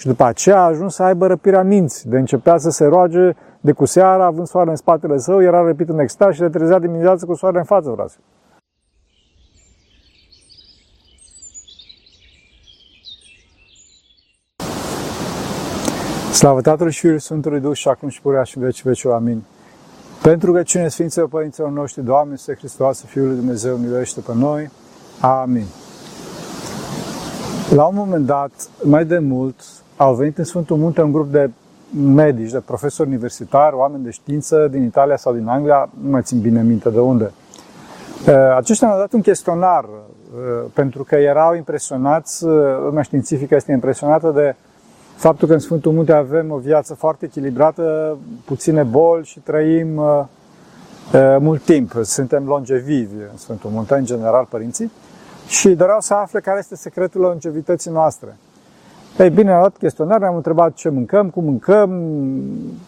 Și după aceea a ajuns să aibă răpirea minții, de începea să se roage de cu seara, având soarele în spatele său, era răpit în extaz și le trezea dimineața cu soarele în față, frate. Slavă Tatălui și Fiului Sfântului Duh și acum și purea și în veci veci. Amin. Pentru că cine Sfinților Părinților noștri, Doamne, Să Hristos, Fiul lui Dumnezeu, miluiește pe noi. Amin. La un moment dat, mai de mult, au venit în Sfântul Munte un grup de medici, de profesori universitari, oameni de știință din Italia sau din Anglia, nu mai țin bine minte de unde. Uh, aceștia mi-au dat un chestionar uh, pentru că erau impresionați, uh, lumea științifică este impresionată de faptul că în Sfântul Munte avem o viață foarte echilibrată, puține boli și trăim uh, uh, mult timp. Suntem longevivi în Sfântul Munte, în general, părinții, și doreau să afle care este secretul longevității noastre. Ei bine, am luat chestionar, am întrebat ce mâncăm, cum mâncăm,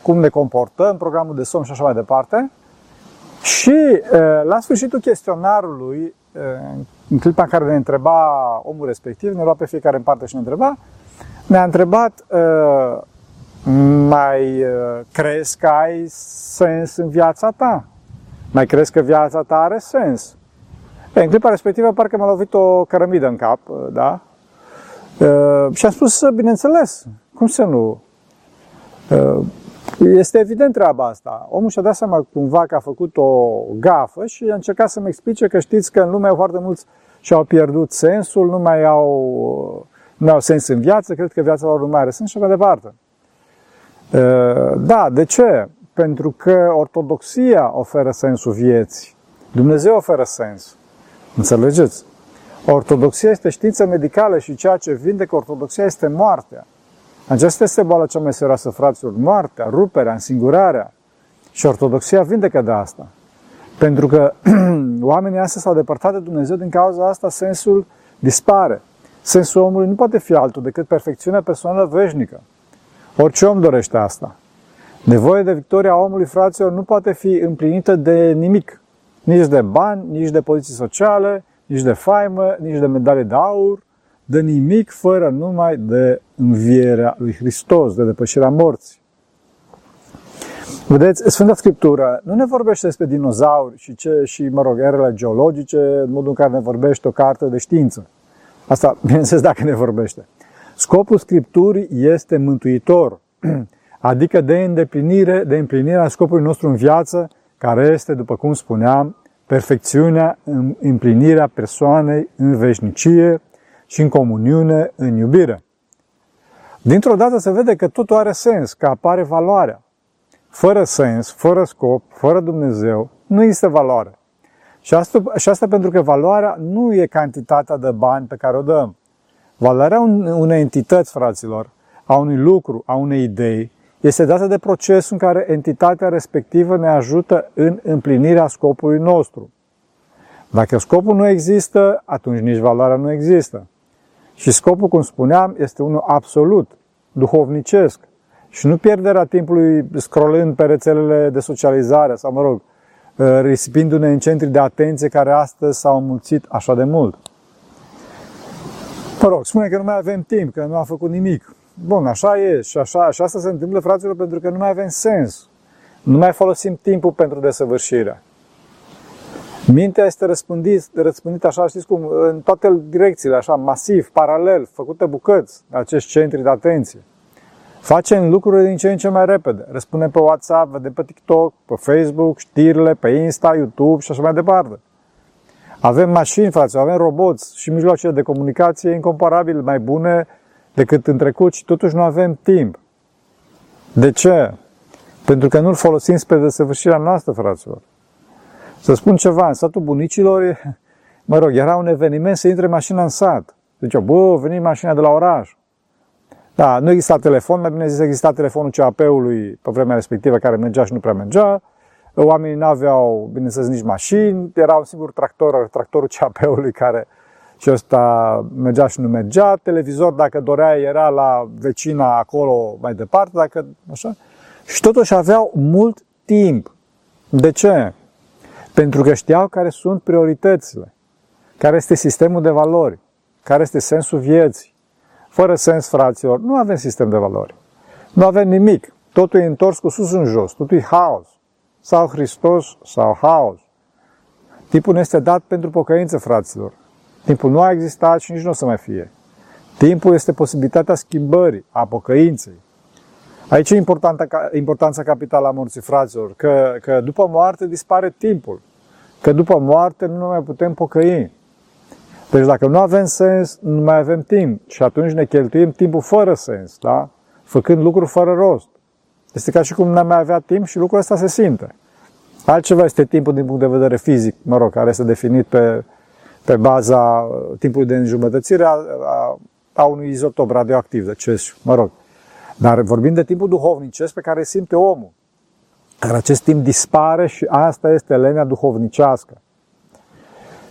cum ne comportăm, programul de somn și așa mai departe. Și uh, la sfârșitul chestionarului, în clipa în care ne întreba omul respectiv, ne lua pe fiecare în parte și ne întreba, ne-a întrebat, uh, mai uh, crezi că ai sens în viața ta? Mai crezi că viața ta are sens? E, în clipa respectivă parcă m-a lovit o cărămidă în cap, uh, da? Și am spus, bineînțeles, cum să nu? Este evident treaba asta. Omul și-a dat seama cumva că a făcut o gafă și a încercat să-mi explice că știți că în lume foarte mulți și-au pierdut sensul, nu mai au nu au sens în viață, cred că viața lor nu mai are sens și mai departe. Da, de ce? Pentru că ortodoxia oferă sensul vieții. Dumnezeu oferă sens. Înțelegeți? Ortodoxia este știință medicală și ceea ce vindecă ortodoxia este moartea. Aceasta este boala cea mai serioasă, fraților, moartea, ruperea, însingurarea. Și ortodoxia vindecă de asta. Pentru că oamenii astăzi s-au depărtat de Dumnezeu, din cauza asta sensul dispare. Sensul omului nu poate fi altul decât perfecțiunea personală veșnică. Orice om dorește asta. Nevoia de victoria omului, fraților, nu poate fi împlinită de nimic. Nici de bani, nici de poziții sociale, nici de faimă, nici de medalie de aur, de nimic fără numai de învierea lui Hristos, de depășirea morții. Vedeți, Sfânta Scriptură nu ne vorbește despre dinozauri și, ce, și mă rog, erele geologice, în modul în care ne vorbește o carte de știință. Asta, bineînțeles, dacă ne vorbește. Scopul Scripturii este mântuitor, adică de îndeplinire, de împlinirea scopului nostru în viață, care este, după cum spuneam, perfecțiunea în împlinirea persoanei în veșnicie și în comuniune, în iubire. Dintr-o dată se vede că totul are sens, că apare valoarea. Fără sens, fără scop, fără Dumnezeu, nu există valoare. Și asta, și asta pentru că valoarea nu e cantitatea de bani pe care o dăm. Valoarea unei entități, fraților, a unui lucru, a unei idei, este dată de procesul în care entitatea respectivă ne ajută în împlinirea scopului nostru. Dacă scopul nu există, atunci nici valoarea nu există. Și scopul, cum spuneam, este unul absolut, duhovnicesc. Și nu pierderea timpului scrollând pe rețelele de socializare sau, mă rog, Uh, risipindu-ne în centri de atenție care astăzi s-au mulțit așa de mult. Mă rog, spune că nu mai avem timp, că nu am făcut nimic. Bun, așa e și, așa, și asta se întâmplă, fraților, pentru că nu mai avem sens. Nu mai folosim timpul pentru desăvârșire. Mintea este răspândită, răspândită așa, știți cum, în toate direcțiile, așa, masiv, paralel, făcute bucăți, acești centri de atenție. Facem lucrurile din ce în ce mai repede. Răspundem pe WhatsApp, vedem pe TikTok, pe Facebook, știrile, pe Insta, YouTube și așa mai departe. Avem mașini, frate, avem roboți și mijloace de comunicație incomparabil mai bune decât în trecut și totuși nu avem timp. De ce? Pentru că nu-l folosim spre desăvârșirea noastră, fraților. Să spun ceva, în satul bunicilor, mă rog, era un eveniment să intre mașina în sat. Deci, bă, veni mașina de la oraș. Da, nu exista telefon, mai bine zis, exista telefonul CAP-ului pe vremea respectivă care mergea și nu prea mergea. Oamenii nu aveau, bineînțeles, nici mașini, era un singur tractor, tractorul CAP-ului care și ăsta mergea și nu mergea. Televizor, dacă dorea, era la vecina acolo mai departe, dacă așa. Și totuși aveau mult timp. De ce? Pentru că știau care sunt prioritățile, care este sistemul de valori, care este sensul vieții fără sens, fraților, nu avem sistem de valori. Nu avem nimic. Totul e întors cu sus în jos. Totul e haos. Sau Hristos, sau haos. Timpul ne este dat pentru pocăință, fraților. Timpul nu a existat și nici nu o să mai fie. Timpul este posibilitatea schimbării, a pocăinței. Aici e importanța, importanța capitală a morții, fraților, că, că după moarte dispare timpul, că după moarte nu ne mai putem pocăi. Deci dacă nu avem sens, nu mai avem timp și atunci ne cheltuim timpul fără sens, da? făcând lucruri fără rost. Este ca și cum n-am mai avea timp și lucrul ăsta se simte. Altceva este timpul din punct de vedere fizic, mă rog, care este definit pe, pe baza timpului de înjumătățire a, a, a unui izotop radioactiv de cesiu, mă rog. Dar vorbim de timpul duhovnicesc pe care îl simte omul. Dar acest timp dispare și asta este lenea duhovnicească.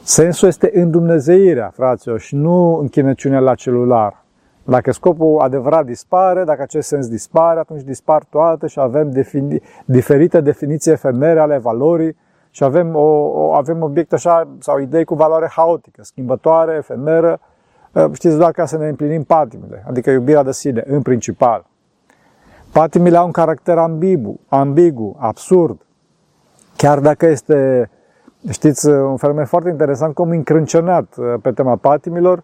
Sensul este îndumnezeirea, fraților, și nu închinăciunea la celular. Dacă scopul adevărat dispare, dacă acest sens dispare, atunci dispar toate și avem defini- diferite definiții efemere ale valorii și avem, o, o, avem obiecte așa sau idei cu valoare haotică, schimbătoare, efemeră, știți, doar ca să ne împlinim patimile, adică iubirea de sine, în principal. Patimile au un caracter ambigu, ambigu, absurd. Chiar dacă este, știți, un fenomen foarte interesant, cum încrâncenat uh, pe tema patimilor,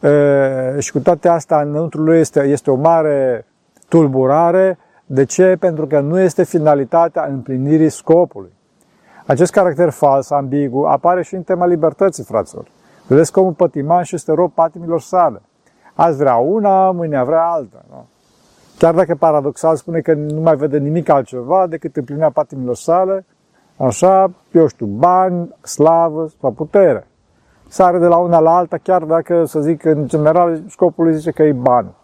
uh, și cu toate astea, înăuntru lui este, este o mare tulburare. De ce? Pentru că nu este finalitatea împlinirii scopului. Acest caracter fals, ambigu, apare și în tema libertății, fraților. Vedeți cum un pătiman și este rob patimilor sale. Azi vrea una, mâine vrea alta. Nu? Chiar dacă paradoxal spune că nu mai vede nimic altceva decât împlinirea patimilor sale, așa, eu știu, bani, slavă sau putere. Sare de la una la alta, chiar dacă, să zic, în general, scopul îi zice că e bani.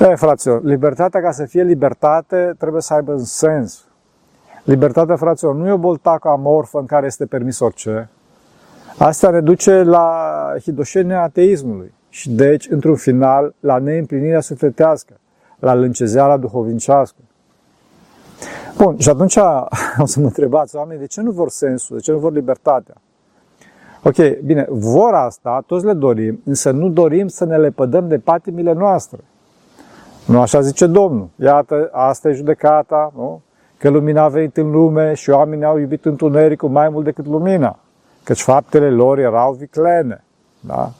E, fraților, libertatea ca să fie libertate trebuie să aibă un sens. Libertatea, fraților, nu e o boltacă amorfă în care este permis orice. Asta ne duce la hidoșenia ateismului și deci, într-un final, la neîmplinirea sufletească la lâncezeala duhovnicească. Bun, și atunci o să mă întrebați, oameni, de ce nu vor sensul, de ce nu vor libertatea? Ok, bine, vor asta, toți le dorim, însă nu dorim să ne lepădăm de patimile noastre. Nu așa zice Domnul. Iată, asta e judecata, nu? Că lumina a venit în lume și oamenii au iubit întunericul mai mult decât lumina. Căci faptele lor erau viclene. Da?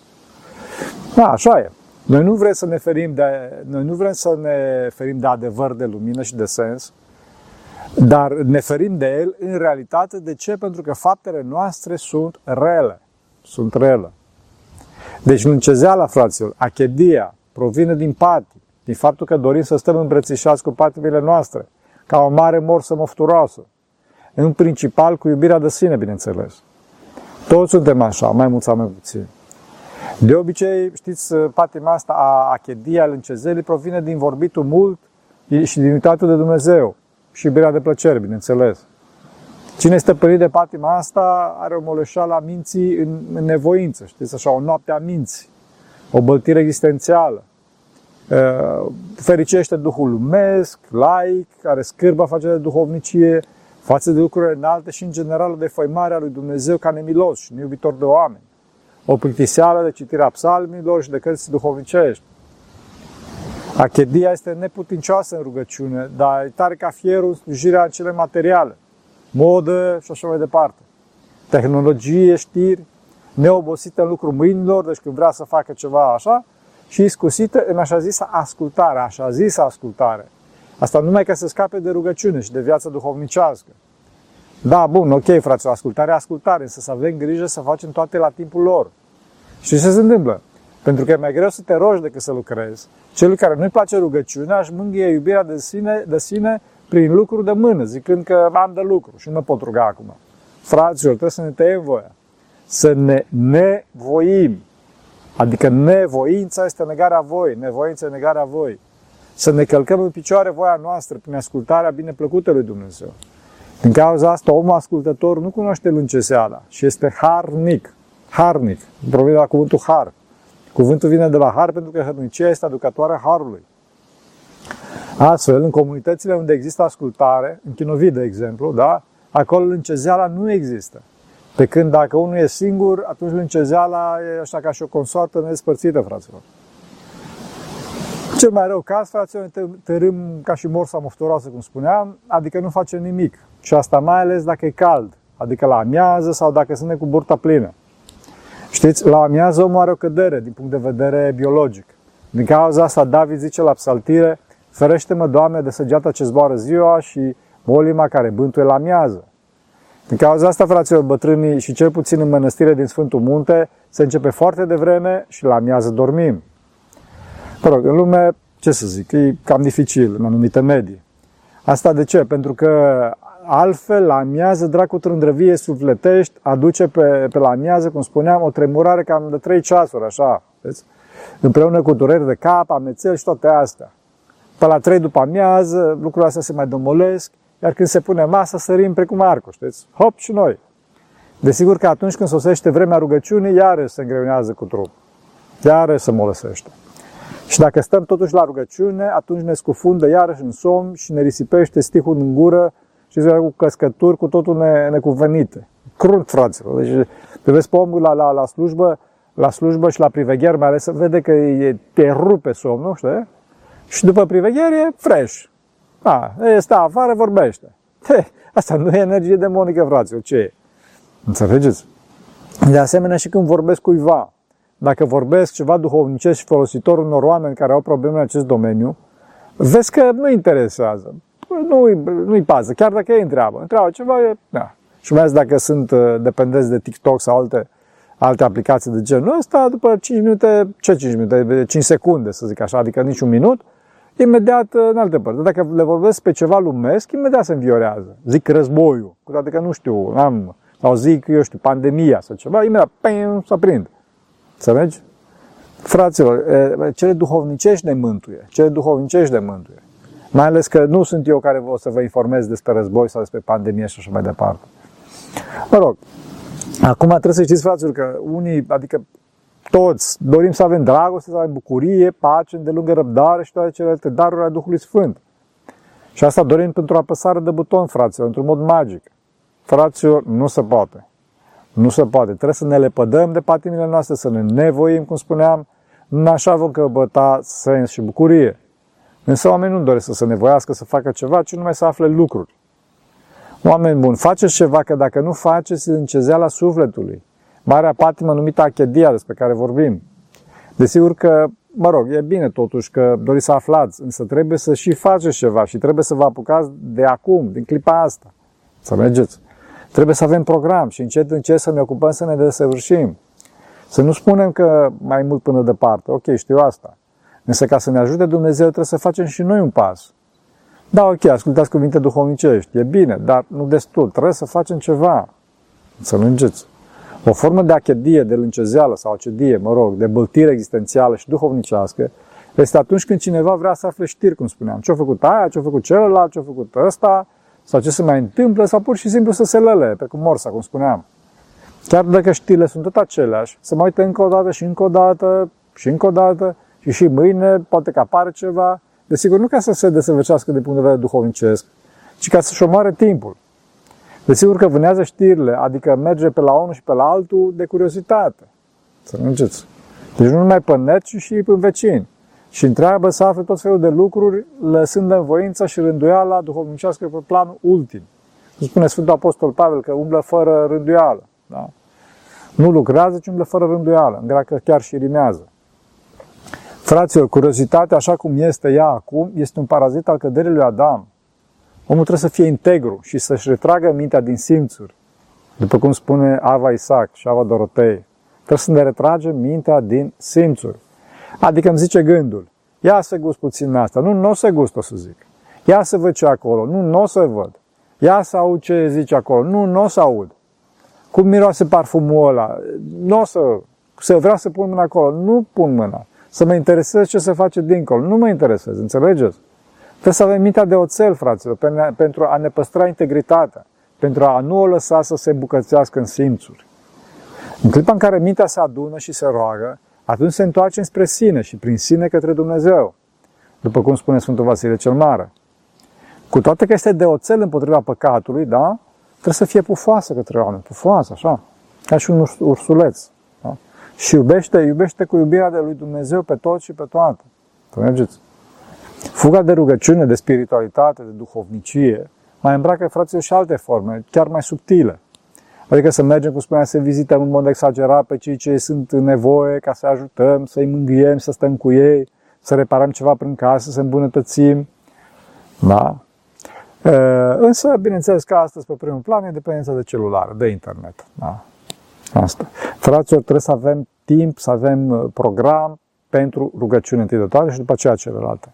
Da, așa e. Noi nu vrem să ne ferim de, noi nu vrem să ne ferim de adevăr, de lumină și de sens, dar ne ferim de el în realitate. De ce? Pentru că faptele noastre sunt rele. Sunt rele. Deci luncezeala, fraților, achedia, provine din pati, din faptul că dorim să stăm îmbrățișați cu patimile noastre, ca o mare morsă mofturoasă. În principal cu iubirea de sine, bineînțeles. Toți suntem așa, mai mulți sau mai puțin. De obicei, știți, patima asta a achedia, al încezelii, provine din vorbitul mult și din uitatul de Dumnezeu și iubirea de plăcere, bineînțeles. Cine este părit de patima asta are o moleșeală a minții în, în nevoință, știți, așa, o noapte a minții, o băltire existențială. Fericește Duhul lumesc, laic, care scârba face de duhovnicie, față de lucrurile înalte și, în general, de făimarea lui Dumnezeu ca nemilos și neiubitor de oameni o plictiseală de citirea psalmilor și de cărți duhovnicești. Achedia este neputincioasă în rugăciune, dar e tare ca fierul în slujirea în cele materiale, modă și așa mai departe. Tehnologie, știri, neobosită în lucrul mâinilor, deci când vrea să facă ceva așa, și iscusită în așa zisă ascultare, așa zisă ascultare. Asta numai ca să scape de rugăciune și de viață duhovnicească. Da, bun, ok, frate, ascultare, ascultare, însă să avem grijă să facem toate la timpul lor. Și ce se întâmplă? Pentru că e mai greu să te rogi decât să lucrezi. Celui care nu-i place rugăciunea își mângâie iubirea de sine, de sine prin lucruri de mână, zicând că am de lucru și nu mă pot ruga acum. Fraților, trebuie să ne tăiem voia. Să ne nevoim. Adică nevoința este negarea voi, nevoința este negarea voi. Să ne călcăm în picioare voia noastră prin ascultarea bineplăcută lui Dumnezeu. Din cauza asta, omul ascultător nu cunoaște lânceseala și este harnic. Harnic. Provine de la cuvântul har. Cuvântul vine de la har pentru că hărnicia este aducătoarea harului. Astfel, în comunitățile unde există ascultare, în Chinovid, de exemplu, da? acolo lâncezeala nu există. Pe când dacă unul e singur, atunci lâncezeala e așa ca și o consoartă nespărțită, fraților. Cel mai rău caz, fraților, ne tărâm ca și morsa moftoroasă, cum spuneam, adică nu facem nimic. Și asta mai ales dacă e cald, adică la amiază sau dacă suntem cu burta plină. Știți, la amiază omul are o cădere din punct de vedere biologic. Din cauza asta, David zice la psaltire, ferește-mă, Doamne, de săgeata ce zboară ziua și bolima care bântuie la amiază. Din cauza asta, fraților bătrânii, și cel puțin în mănăstire din Sfântul Munte, se începe foarte devreme și la amiază dormim. Mă rog, în lume, ce să zic, e cam dificil în anumite medii. Asta de ce? Pentru că altfel, la amiază, dracu trândrăvie sufletești, aduce pe, pe la amiază, cum spuneam, o tremurare cam de 3 ceasuri, așa, vezi? Împreună cu dureri de cap, amețel și toate astea. Pe la 3 după amiază, lucrurile astea se mai domolesc, iar când se pune masa, sărim precum arcul, știți? Hop și noi. Desigur că atunci când sosește vremea rugăciunii, iarăși se îngreunează cu trup. Iarăși se molăsește. Și dacă stăm totuși la rugăciune, atunci ne scufundă iarăși în somn și ne risipește stihul în gură și se cu căscături cu totul ne, necuvenite. Crunt, fraților. Deci, te vezi pe omul la, la, la slujbă, la slujbă și la priveghere, mai ales să vede că e, te rupe somnul, știi? Și după priveghere e fresh. A, stă afară, vorbește. He, asta nu e energie demonică, fraților, ce e? Înțelegeți? De asemenea, și când vorbesc cuiva, dacă vorbesc ceva duhovnicesc și folositor unor oameni care au probleme în acest domeniu, vezi că nu interesează. Nu-i, nu-i pasă, chiar dacă ei întreabă. Întreabă ceva, e, da. Și mai ales dacă sunt uh, dependenți de TikTok sau alte, alte aplicații de genul ăsta, după 5 minute, ce 5 minute? 5 secunde, să zic așa, adică nici un minut, imediat uh, în alte părți. Dacă le vorbesc pe ceva lumesc, imediat se înviorează. Zic războiul, cu toate că nu știu, am, sau zic, eu știu, pandemia sau ceva, imediat, ping, să prind. Înțelegi? Fraților, cele duhovnicești ne mântuie. Cele duhovnicești ne mântuie. Mai ales că nu sunt eu care o să vă informez despre război sau despre pandemie și așa mai departe. Mă rog, acum trebuie să știți, fraților, că unii, adică toți, dorim să avem dragoste, să avem bucurie, pace, de lungă răbdare și toate celelalte daruri ale Duhului Sfânt. Și asta dorim pentru apăsare de buton, fraților, într-un mod magic. Fraților, nu se poate. Nu se poate. Trebuie să ne lepădăm de patimile noastre, să ne nevoim, cum spuneam, în așa vom căpăta sens și bucurie. Însă oamenii nu doresc să se nevoiască să facă ceva, ci numai să afle lucruri. Oameni buni, faceți ceva, că dacă nu faceți, încezeala sufletului. Marea patimă numită achedia, despre care vorbim. Desigur că, mă rog, e bine totuși că doriți să aflați, însă trebuie să și faceți ceva și trebuie să vă apucați de acum, din clipa asta. Să mergeți. Trebuie să avem program și încet, încet să ne ocupăm să ne desăvârșim. Să nu spunem că mai mult până departe. Ok, știu asta. Însă ca să ne ajute Dumnezeu trebuie să facem și noi un pas. Da, ok, ascultați cuvinte duhovnicești, e bine, dar nu destul. Trebuie să facem ceva. Înțelegeți? O formă de achedie, de lâncezeală sau acedie, mă rog, de băltire existențială și duhovnicească, este atunci când cineva vrea să afle știri, cum spuneam. Ce-a făcut aia, ce-a făcut celălalt, ce-a făcut ăsta, sau ce se mai întâmplă, sau pur și simplu să se lele, pe cum morsa, cum spuneam. Chiar dacă știrile sunt tot aceleași, să mai uite încă o dată și încă o dată și încă o dată și și mâine poate că apare ceva. Desigur, nu ca să se desăvârșească din punct de vedere duhovnicesc, ci ca să-și omoare timpul. Desigur că vânează știrile, adică merge pe la unul și pe la altul de curiozitate. Să nu înceți. Deci nu numai pe net, ci și pe vecini și întreabă să afle tot felul de lucruri, lăsând în voința și rânduiala duhovnicească pe planul ultim. Spune Sfântul Apostol Pavel că umblă fără rânduială. Da? Nu lucrează, ci umblă fără rânduială. În greacă chiar și rimează. Fraților, curiozitatea, așa cum este ea acum, este un parazit al căderii lui Adam. Omul trebuie să fie integru și să-și retragă mintea din simțuri. După cum spune Ava Isaac și Ava Dorotei. Trebuie să ne retragem mintea din simțuri. Adică îmi zice gândul, ia să gust puțin asta. Nu, nu o să gust, o să zic. Ia să văd ce acolo. Nu, nu o să văd. Ia să aud ce zice acolo. Nu, nu o să aud. Cum miroase parfumul ăla. Nu o să, să vreau să pun mâna acolo. Nu pun mâna. Să mă interesez ce se face dincolo. Nu mă interesez, înțelegeți? Trebuie să avem mintea de oțel, fraților, pentru a ne păstra integritatea, pentru a nu o lăsa să se bucățească în simțuri. În clipa în care mintea se adună și se roagă, atunci se întoarce spre sine și prin sine către Dumnezeu, după cum spune Sfântul Vasile cel Mare. Cu toate că este de oțel împotriva păcatului, da? Trebuie să fie pufoasă către oameni, pufoasă, așa, ca și un ursuleț. Da? Și iubește, iubește cu iubirea de lui Dumnezeu pe toți și pe toate. Mergeți? Fuga de rugăciune, de spiritualitate, de duhovnicie, mai îmbracă, fraților, și alte forme, chiar mai subtile. Adică să mergem, cum spuneam, să vizităm în mod exagerat pe cei ce sunt în nevoie, ca să ajutăm, să-i mângâiem, să stăm cu ei, să reparăm ceva prin casă, să îmbunătățim. Da? Însă, bineînțeles că astăzi, pe primul plan, e dependența de celular, de internet. Da? Asta. Fraților, trebuie să avem timp, să avem uh, program pentru rugăciune întâi de toate și după aceea celelalte.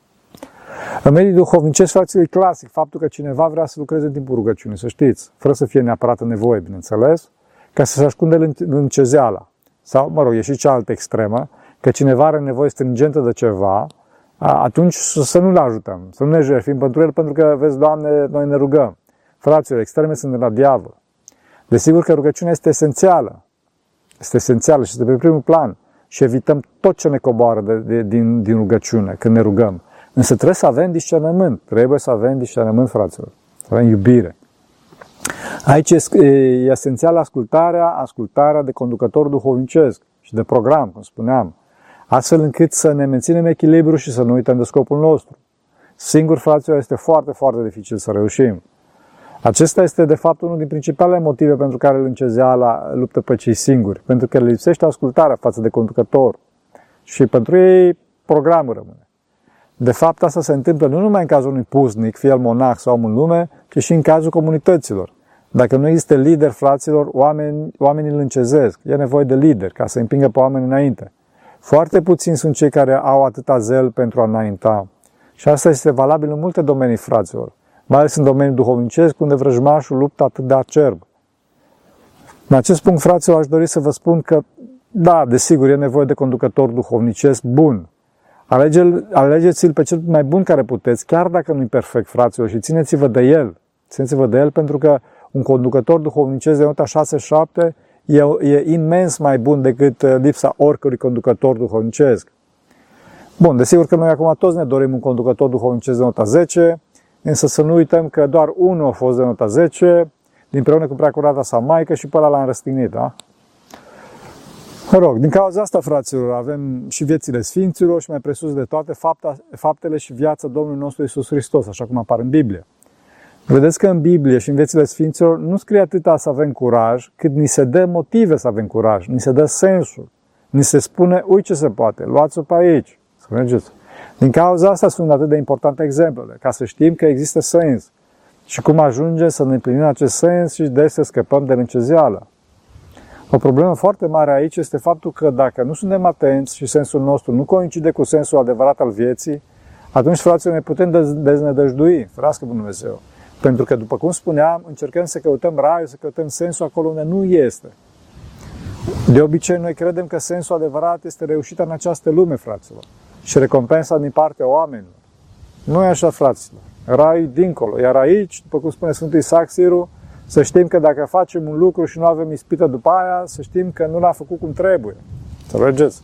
În mediul duhovnicesc, fraților, e clasic faptul că cineva vrea să lucreze în timpul rugăciunii, să știți, fără să fie neapărat în nevoie, bineînțeles, ca să se ascunde în cezeala. Sau, mă rog, e și cealaltă extremă, că cineva are nevoie stringentă de ceva, atunci să nu-l ajutăm, să nu ne jertfim pentru el, pentru că, vezi, Doamne, noi ne rugăm. Fraților, extreme sunt de la diavol. Desigur că rugăciunea este esențială. Este esențială și este pe primul plan. Și evităm tot ce ne coboară de, de, din, din rugăciune când ne rugăm. Însă trebuie să avem discernământ. Trebuie să avem discernământ, fraților. Să avem iubire. Aici e esențială ascultarea, ascultarea de conducător duhovnicesc și de program, cum spuneam, astfel încât să ne menținem echilibru și să nu uităm de scopul nostru. Singur, fraților, este foarte, foarte dificil să reușim. Acesta este, de fapt, unul din principalele motive pentru care la luptă pe cei singuri, pentru că le lipsește ascultarea față de conducător și pentru ei programul rămâne. De fapt, asta se întâmplă nu numai în cazul unui puznic, fie el monah sau om în lume, ci și în cazul comunităților. Dacă nu există lider, fraților, oameni, oamenii îl încezesc. E nevoie de lider ca să împingă pe oameni înainte. Foarte puțini sunt cei care au atâta zel pentru a înainta. Și asta este valabil în multe domenii, fraților mai ales în domeniul duhovnicesc, unde vrăjmașul luptă atât de acerb. În acest punct, fraților, aș dori să vă spun că, da, desigur, e nevoie de conducător duhovnicesc bun. Alegeți-l pe cel mai bun care puteți, chiar dacă nu-i perfect, fraților, și țineți-vă de el. Țineți-vă de el pentru că un conducător duhovnicesc de nota 6-7 e, e imens mai bun decât uh, lipsa oricărui conducător duhovnicesc. Bun, desigur că noi acum toți ne dorim un conducător duhovnicesc de nota 10, Însă să nu uităm că doar unul a fost de nota 10, împreună cu preacurata sa maică și pe ăla l-am răstignit, da? Mă rog, din cauza asta, fraților, avem și viețile Sfinților și mai presus de toate fapta, faptele și viața Domnului nostru Isus Hristos, așa cum apar în Biblie. Vedeți că în Biblie și în viețile Sfinților nu scrie atâta să avem curaj, cât ni se dă motive să avem curaj, ni se dă sensul. Ni se spune, uite ce se poate, luați-o pe aici, să mergeți. Din cauza asta sunt atât de importante exemplele, ca să știm că există sens și cum ajunge să ne împlinim acest sens și de să scăpăm de încezeală. O problemă foarte mare aici este faptul că dacă nu suntem atenți și sensul nostru nu coincide cu sensul adevărat al vieții, atunci, fraților, ne putem deznădăjdui, frască Bună Dumnezeu. Pentru că, după cum spuneam, încercăm să căutăm raiul, să căutăm sensul acolo unde nu este. De obicei, noi credem că sensul adevărat este reușita în această lume, fraților și recompensa din partea oamenilor. Nu e așa, fraților. Rai dincolo. Iar aici, după cum spune Sfântul Isaac Siru, să știm că dacă facem un lucru și nu avem ispită după aia, să știm că nu l-am făcut cum trebuie. Înțelegeți?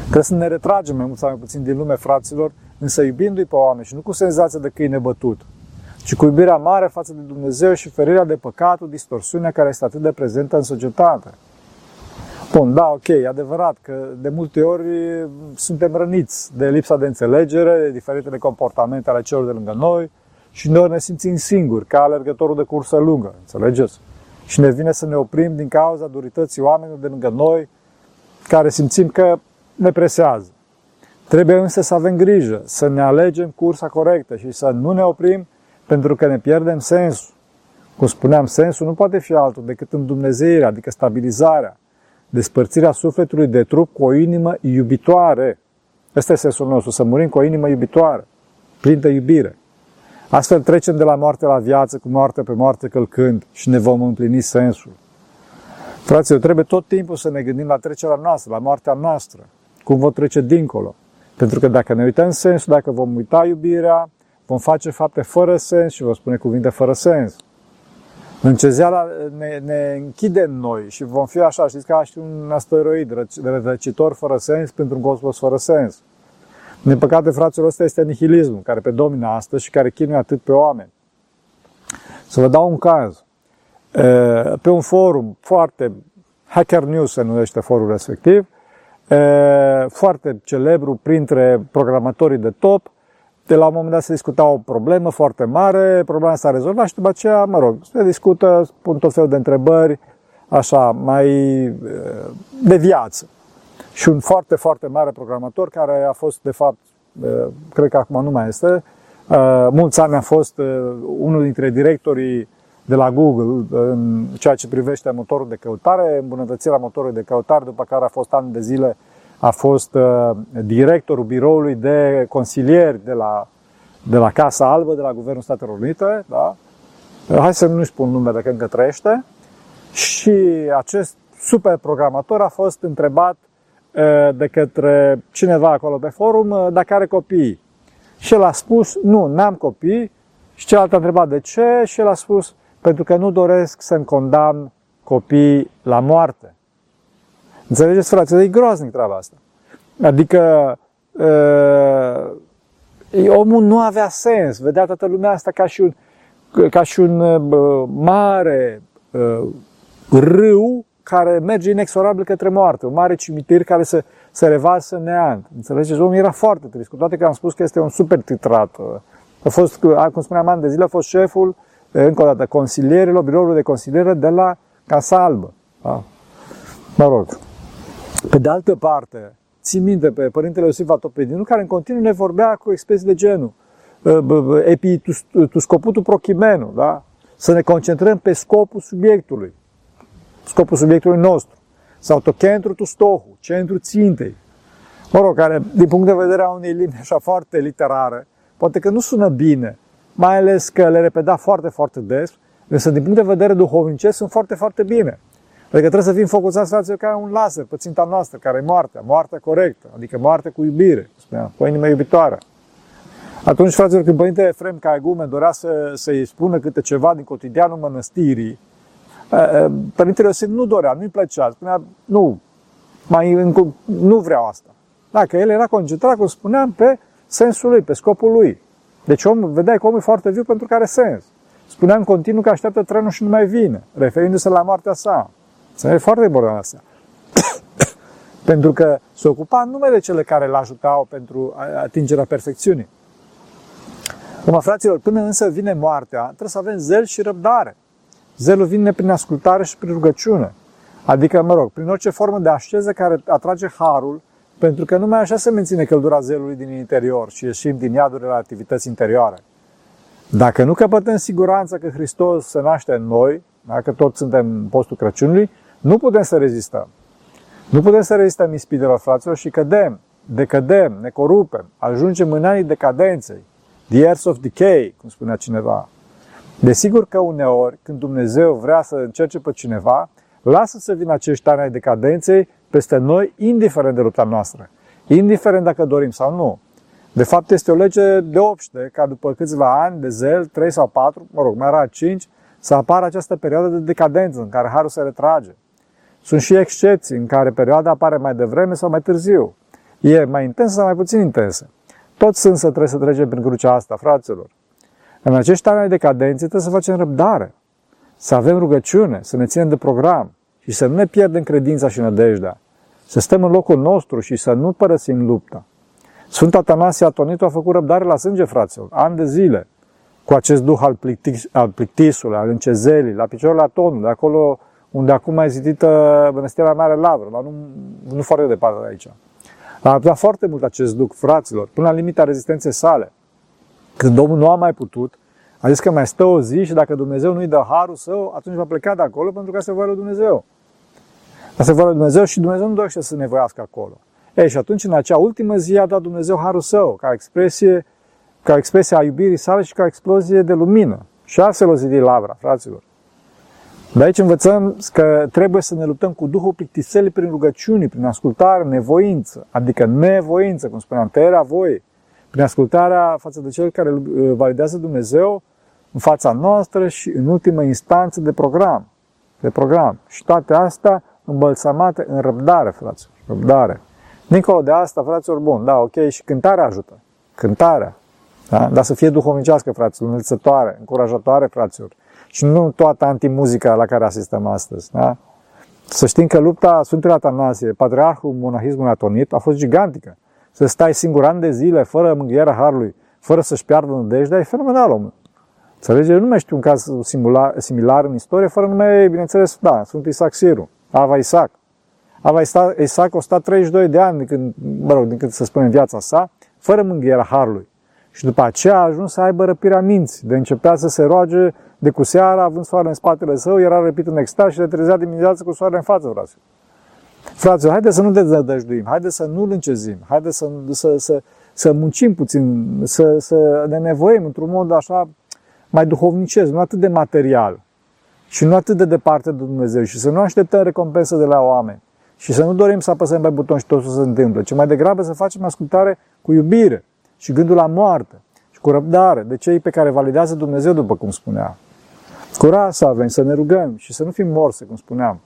Trebuie să ne retragem mai mult sau mai puțin din lume, fraților, însă iubindu-i pe oameni și nu cu senzația de câine bătut, ci cu iubirea mare față de Dumnezeu și ferirea de păcatul, distorsiunea care este atât de prezentă în societate. Bun, da, ok, e adevărat că de multe ori suntem răniți de lipsa de înțelegere, de diferitele comportamente ale celor de lângă noi și noi ne simțim singuri, ca alergătorul de cursă lungă, înțelegeți? Și ne vine să ne oprim din cauza durității oamenilor de lângă noi, care simțim că ne presează. Trebuie însă să avem grijă, să ne alegem cursa corectă și să nu ne oprim pentru că ne pierdem sensul. Cum spuneam, sensul nu poate fi altul decât în Dumnezeirea, adică stabilizarea, despărțirea sufletului de trup cu o inimă iubitoare. Ăsta este sensul nostru, să murim cu o inimă iubitoare, plină de iubire. Astfel trecem de la moarte la viață, cu moarte pe moarte călcând și ne vom împlini sensul. Fraților, trebuie tot timpul să ne gândim la trecerea noastră, la moartea noastră, cum vom trece dincolo. Pentru că dacă ne uităm în sensul, dacă vom uita iubirea, vom face fapte fără sens și vom spune cuvinte fără sens. Încezeala ne, ne închide în noi și vom fi așa, știți, ca și un asteroid răcitor fără sens pentru un cosmos fără sens. Din păcate, fraților, ăsta este nihilismul care predomină astăzi și care chinuie atât pe oameni. Să vă dau un caz. Pe un forum foarte, Hacker News se numește forul respectiv, foarte celebru printre programatorii de top, de la un moment dat se discuta o problemă foarte mare, problema s-a rezolvat și după aceea, mă rog, se discută, pun tot felul de întrebări, așa, mai de viață. Și un foarte, foarte mare programator care a fost, de fapt, cred că acum nu mai este, mulți ani a fost unul dintre directorii de la Google în ceea ce privește motorul de căutare, îmbunătățirea motorului de căutare, după care a fost ani de zile a fost uh, directorul biroului de consilieri de la, de la Casa Albă, de la Guvernul Statelor Unite, da? hai să nu-i spun numele, că încă trăiește, și acest super programator a fost întrebat uh, de către cineva acolo pe forum uh, dacă are copii. Și el a spus, nu, n-am copii. Și celălalt a întrebat de ce și el a spus, pentru că nu doresc să-mi condamn copiii la moarte. Înțelegeți, frate? E groaznic treaba asta. Adică uh, omul nu avea sens. Vedea toată lumea asta ca și un, ca și un uh, mare uh, râu care merge inexorabil către moarte, un mare cimitir care se, se revarsă neant. Înțelegeți? Omul era foarte trist, cu toate că am spus că este un super titrat. A fost, cum spuneam, an de zile, a fost șeful, încă o dată, consilierilor, biroului de consiliere de la Casa Albă. Da? Mă rog. Pe de altă parte, țin minte pe Părintele Iosif Atopedinu, care în continuu ne vorbea cu expresii de genul epi tu, tu scoputul prochimenu, da? Să ne concentrăm pe scopul subiectului, scopul subiectului nostru. Sau to centru tu stohu, centru țintei. Mă rog, care, din punct de vedere a unei limbi așa foarte literare, poate că nu sună bine, mai ales că le repeta foarte, foarte des, însă din punct de vedere duhovnicesc sunt foarte, foarte bine. Adică trebuie să fim focusați, fraților, ca un laser pe ținta noastră, care e moartea, moartea corectă, adică moarte cu iubire, spuneam, cu o inimă iubitoare. Atunci, fraților, când Părintele Efrem ca egumen dorea să, să-i spună câte ceva din cotidianul mănăstirii, Părintele Iosif nu dorea, nu-i plăcea, spunea, nu, mai, nu vreau asta. Dacă el era concentrat, cum spuneam, pe sensul lui, pe scopul lui. Deci om, vedeai că omul e foarte viu pentru că are sens. Spuneam continuu că așteaptă trenul și nu mai vine, referindu-se la moartea sa. Să foarte important asta. pentru că se ocupa numai de cele care îl ajutau pentru atingerea perfecțiunii. Cum fraților, până însă vine moartea, trebuie să avem zel și răbdare. Zelul vine prin ascultare și prin rugăciune. Adică, mă rog, prin orice formă de așeză care atrage harul, pentru că numai așa se menține căldura zelului din interior și ieșim din iadurile la activități interioare. Dacă nu căpătăm siguranța că Hristos se naște în noi, dacă toți suntem în postul Crăciunului, nu putem să rezistăm. Nu putem să rezistăm ispitelor, fraților, și cădem, decădem, ne corupem, ajungem în anii decadenței, the years of decay, cum spunea cineva. Desigur că uneori, când Dumnezeu vrea să încerce pe cineva, lasă să vină acești ani ai decadenței peste noi, indiferent de lupta noastră, indiferent dacă dorim sau nu. De fapt, este o lege de obște ca după câțiva ani de zel, 3 sau 4, mă rog, mai rar 5, să apară această perioadă de decadență în care harul se retrage. Sunt și excepții în care perioada apare mai devreme sau mai târziu. E mai intensă sau mai puțin intensă. Toți însă trebuie să trecem prin crucea asta, fraților. În acești ani de decadențe trebuie să facem răbdare, să avem rugăciune, să ne ținem de program și să nu ne pierdem credința și nădejdea, să stăm în locul nostru și să nu părăsim lupta. Sfântul Atanasie Atonitu a făcut răbdare la sânge, fraților, ani de zile, cu acest duh al, plictis, al plictisului, al încezelii, la piciorul Atonului, acolo unde acum mai zidită Mănăstirea Mare Lavră, la nu, nu foarte departe de aici. A răbdat foarte mult acest duh, fraților, până la limita rezistenței sale. Când Domnul nu a mai putut, a zis că mai stă o zi și dacă Dumnezeu nu-i dă harul său, atunci va pleca de acolo pentru că se voia lui Dumnezeu. Asta se voia lui Dumnezeu și Dumnezeu nu dorește să ne voiască acolo. Ei, și atunci, în acea ultimă zi, a dat Dumnezeu harul său, ca expresie, ca expresie a iubirii sale și ca explozie de lumină. Și astfel o zidi lavra, fraților. De aici învățăm că trebuie să ne luptăm cu Duhul plictiselii prin rugăciuni, prin ascultare, nevoință, adică nevoință, cum spuneam, tăierea voie, prin ascultarea față de cel care îl validează Dumnezeu în fața noastră și în ultimă instanță de program. De program. Și toate astea îmbălsamate în răbdare, fraților. Răbdare. Dincolo de asta, fraților, bun, da, ok, și cântarea ajută. Cântarea. Da? Dar să fie duhovnicească, fraților, înălțătoare, încurajatoare, fraților. Și nu toată antimuzica la care asistăm astăzi. Da? Să știm că lupta Sfântului Atanasie, patriarhul monahismului atonit, a fost gigantică. Să stai singur ani de zile, fără mângâierea Harului, fără să-și piardă nădejdea, e fenomenal, omul. Înțelege? Eu nu mai știu un caz similar, similar în istorie, fără nume, bineînțeles, da, sunt Isaac Siru, Ava Isaac. Ava Isaac a stat 32 de ani, de când, mă rog, din când să spunem viața sa, fără mângâierea Harului. Și după aceea a ajuns să aibă răpirea minții, de începea să se roage de cu seara, având soarele în spatele său, era răpit în extaz și le trezea dimineața cu soarele în față, frate. Fraților, haideți să nu dezădăjduim, haideți să nu-l încezim, haideți să, să, să, să muncim puțin, să, să ne nevoim într-un mod așa mai duhovnicesc, nu atât de material și nu atât de departe de Dumnezeu și să nu așteptăm recompensă de la oameni și să nu dorim să apăsăm pe buton și tot să se întâmplă, ci mai degrabă să facem ascultare cu iubire și gândul la moarte și cu răbdare de cei pe care validează Dumnezeu, după cum spunea. Curaj să avem, să ne rugăm și să nu fim morse, cum spuneam.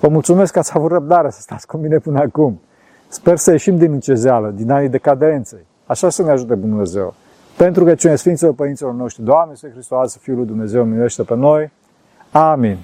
Vă mulțumesc că ați avut răbdare să stați cu mine până acum. Sper să ieșim din încezeală, din anii decadenței. Așa să ne ajute Dumnezeu. Pentru că cine Sfinților Părinților noștri, Doamne, Să Hristos, Fiul lui Dumnezeu, miluiește pe noi. Amin.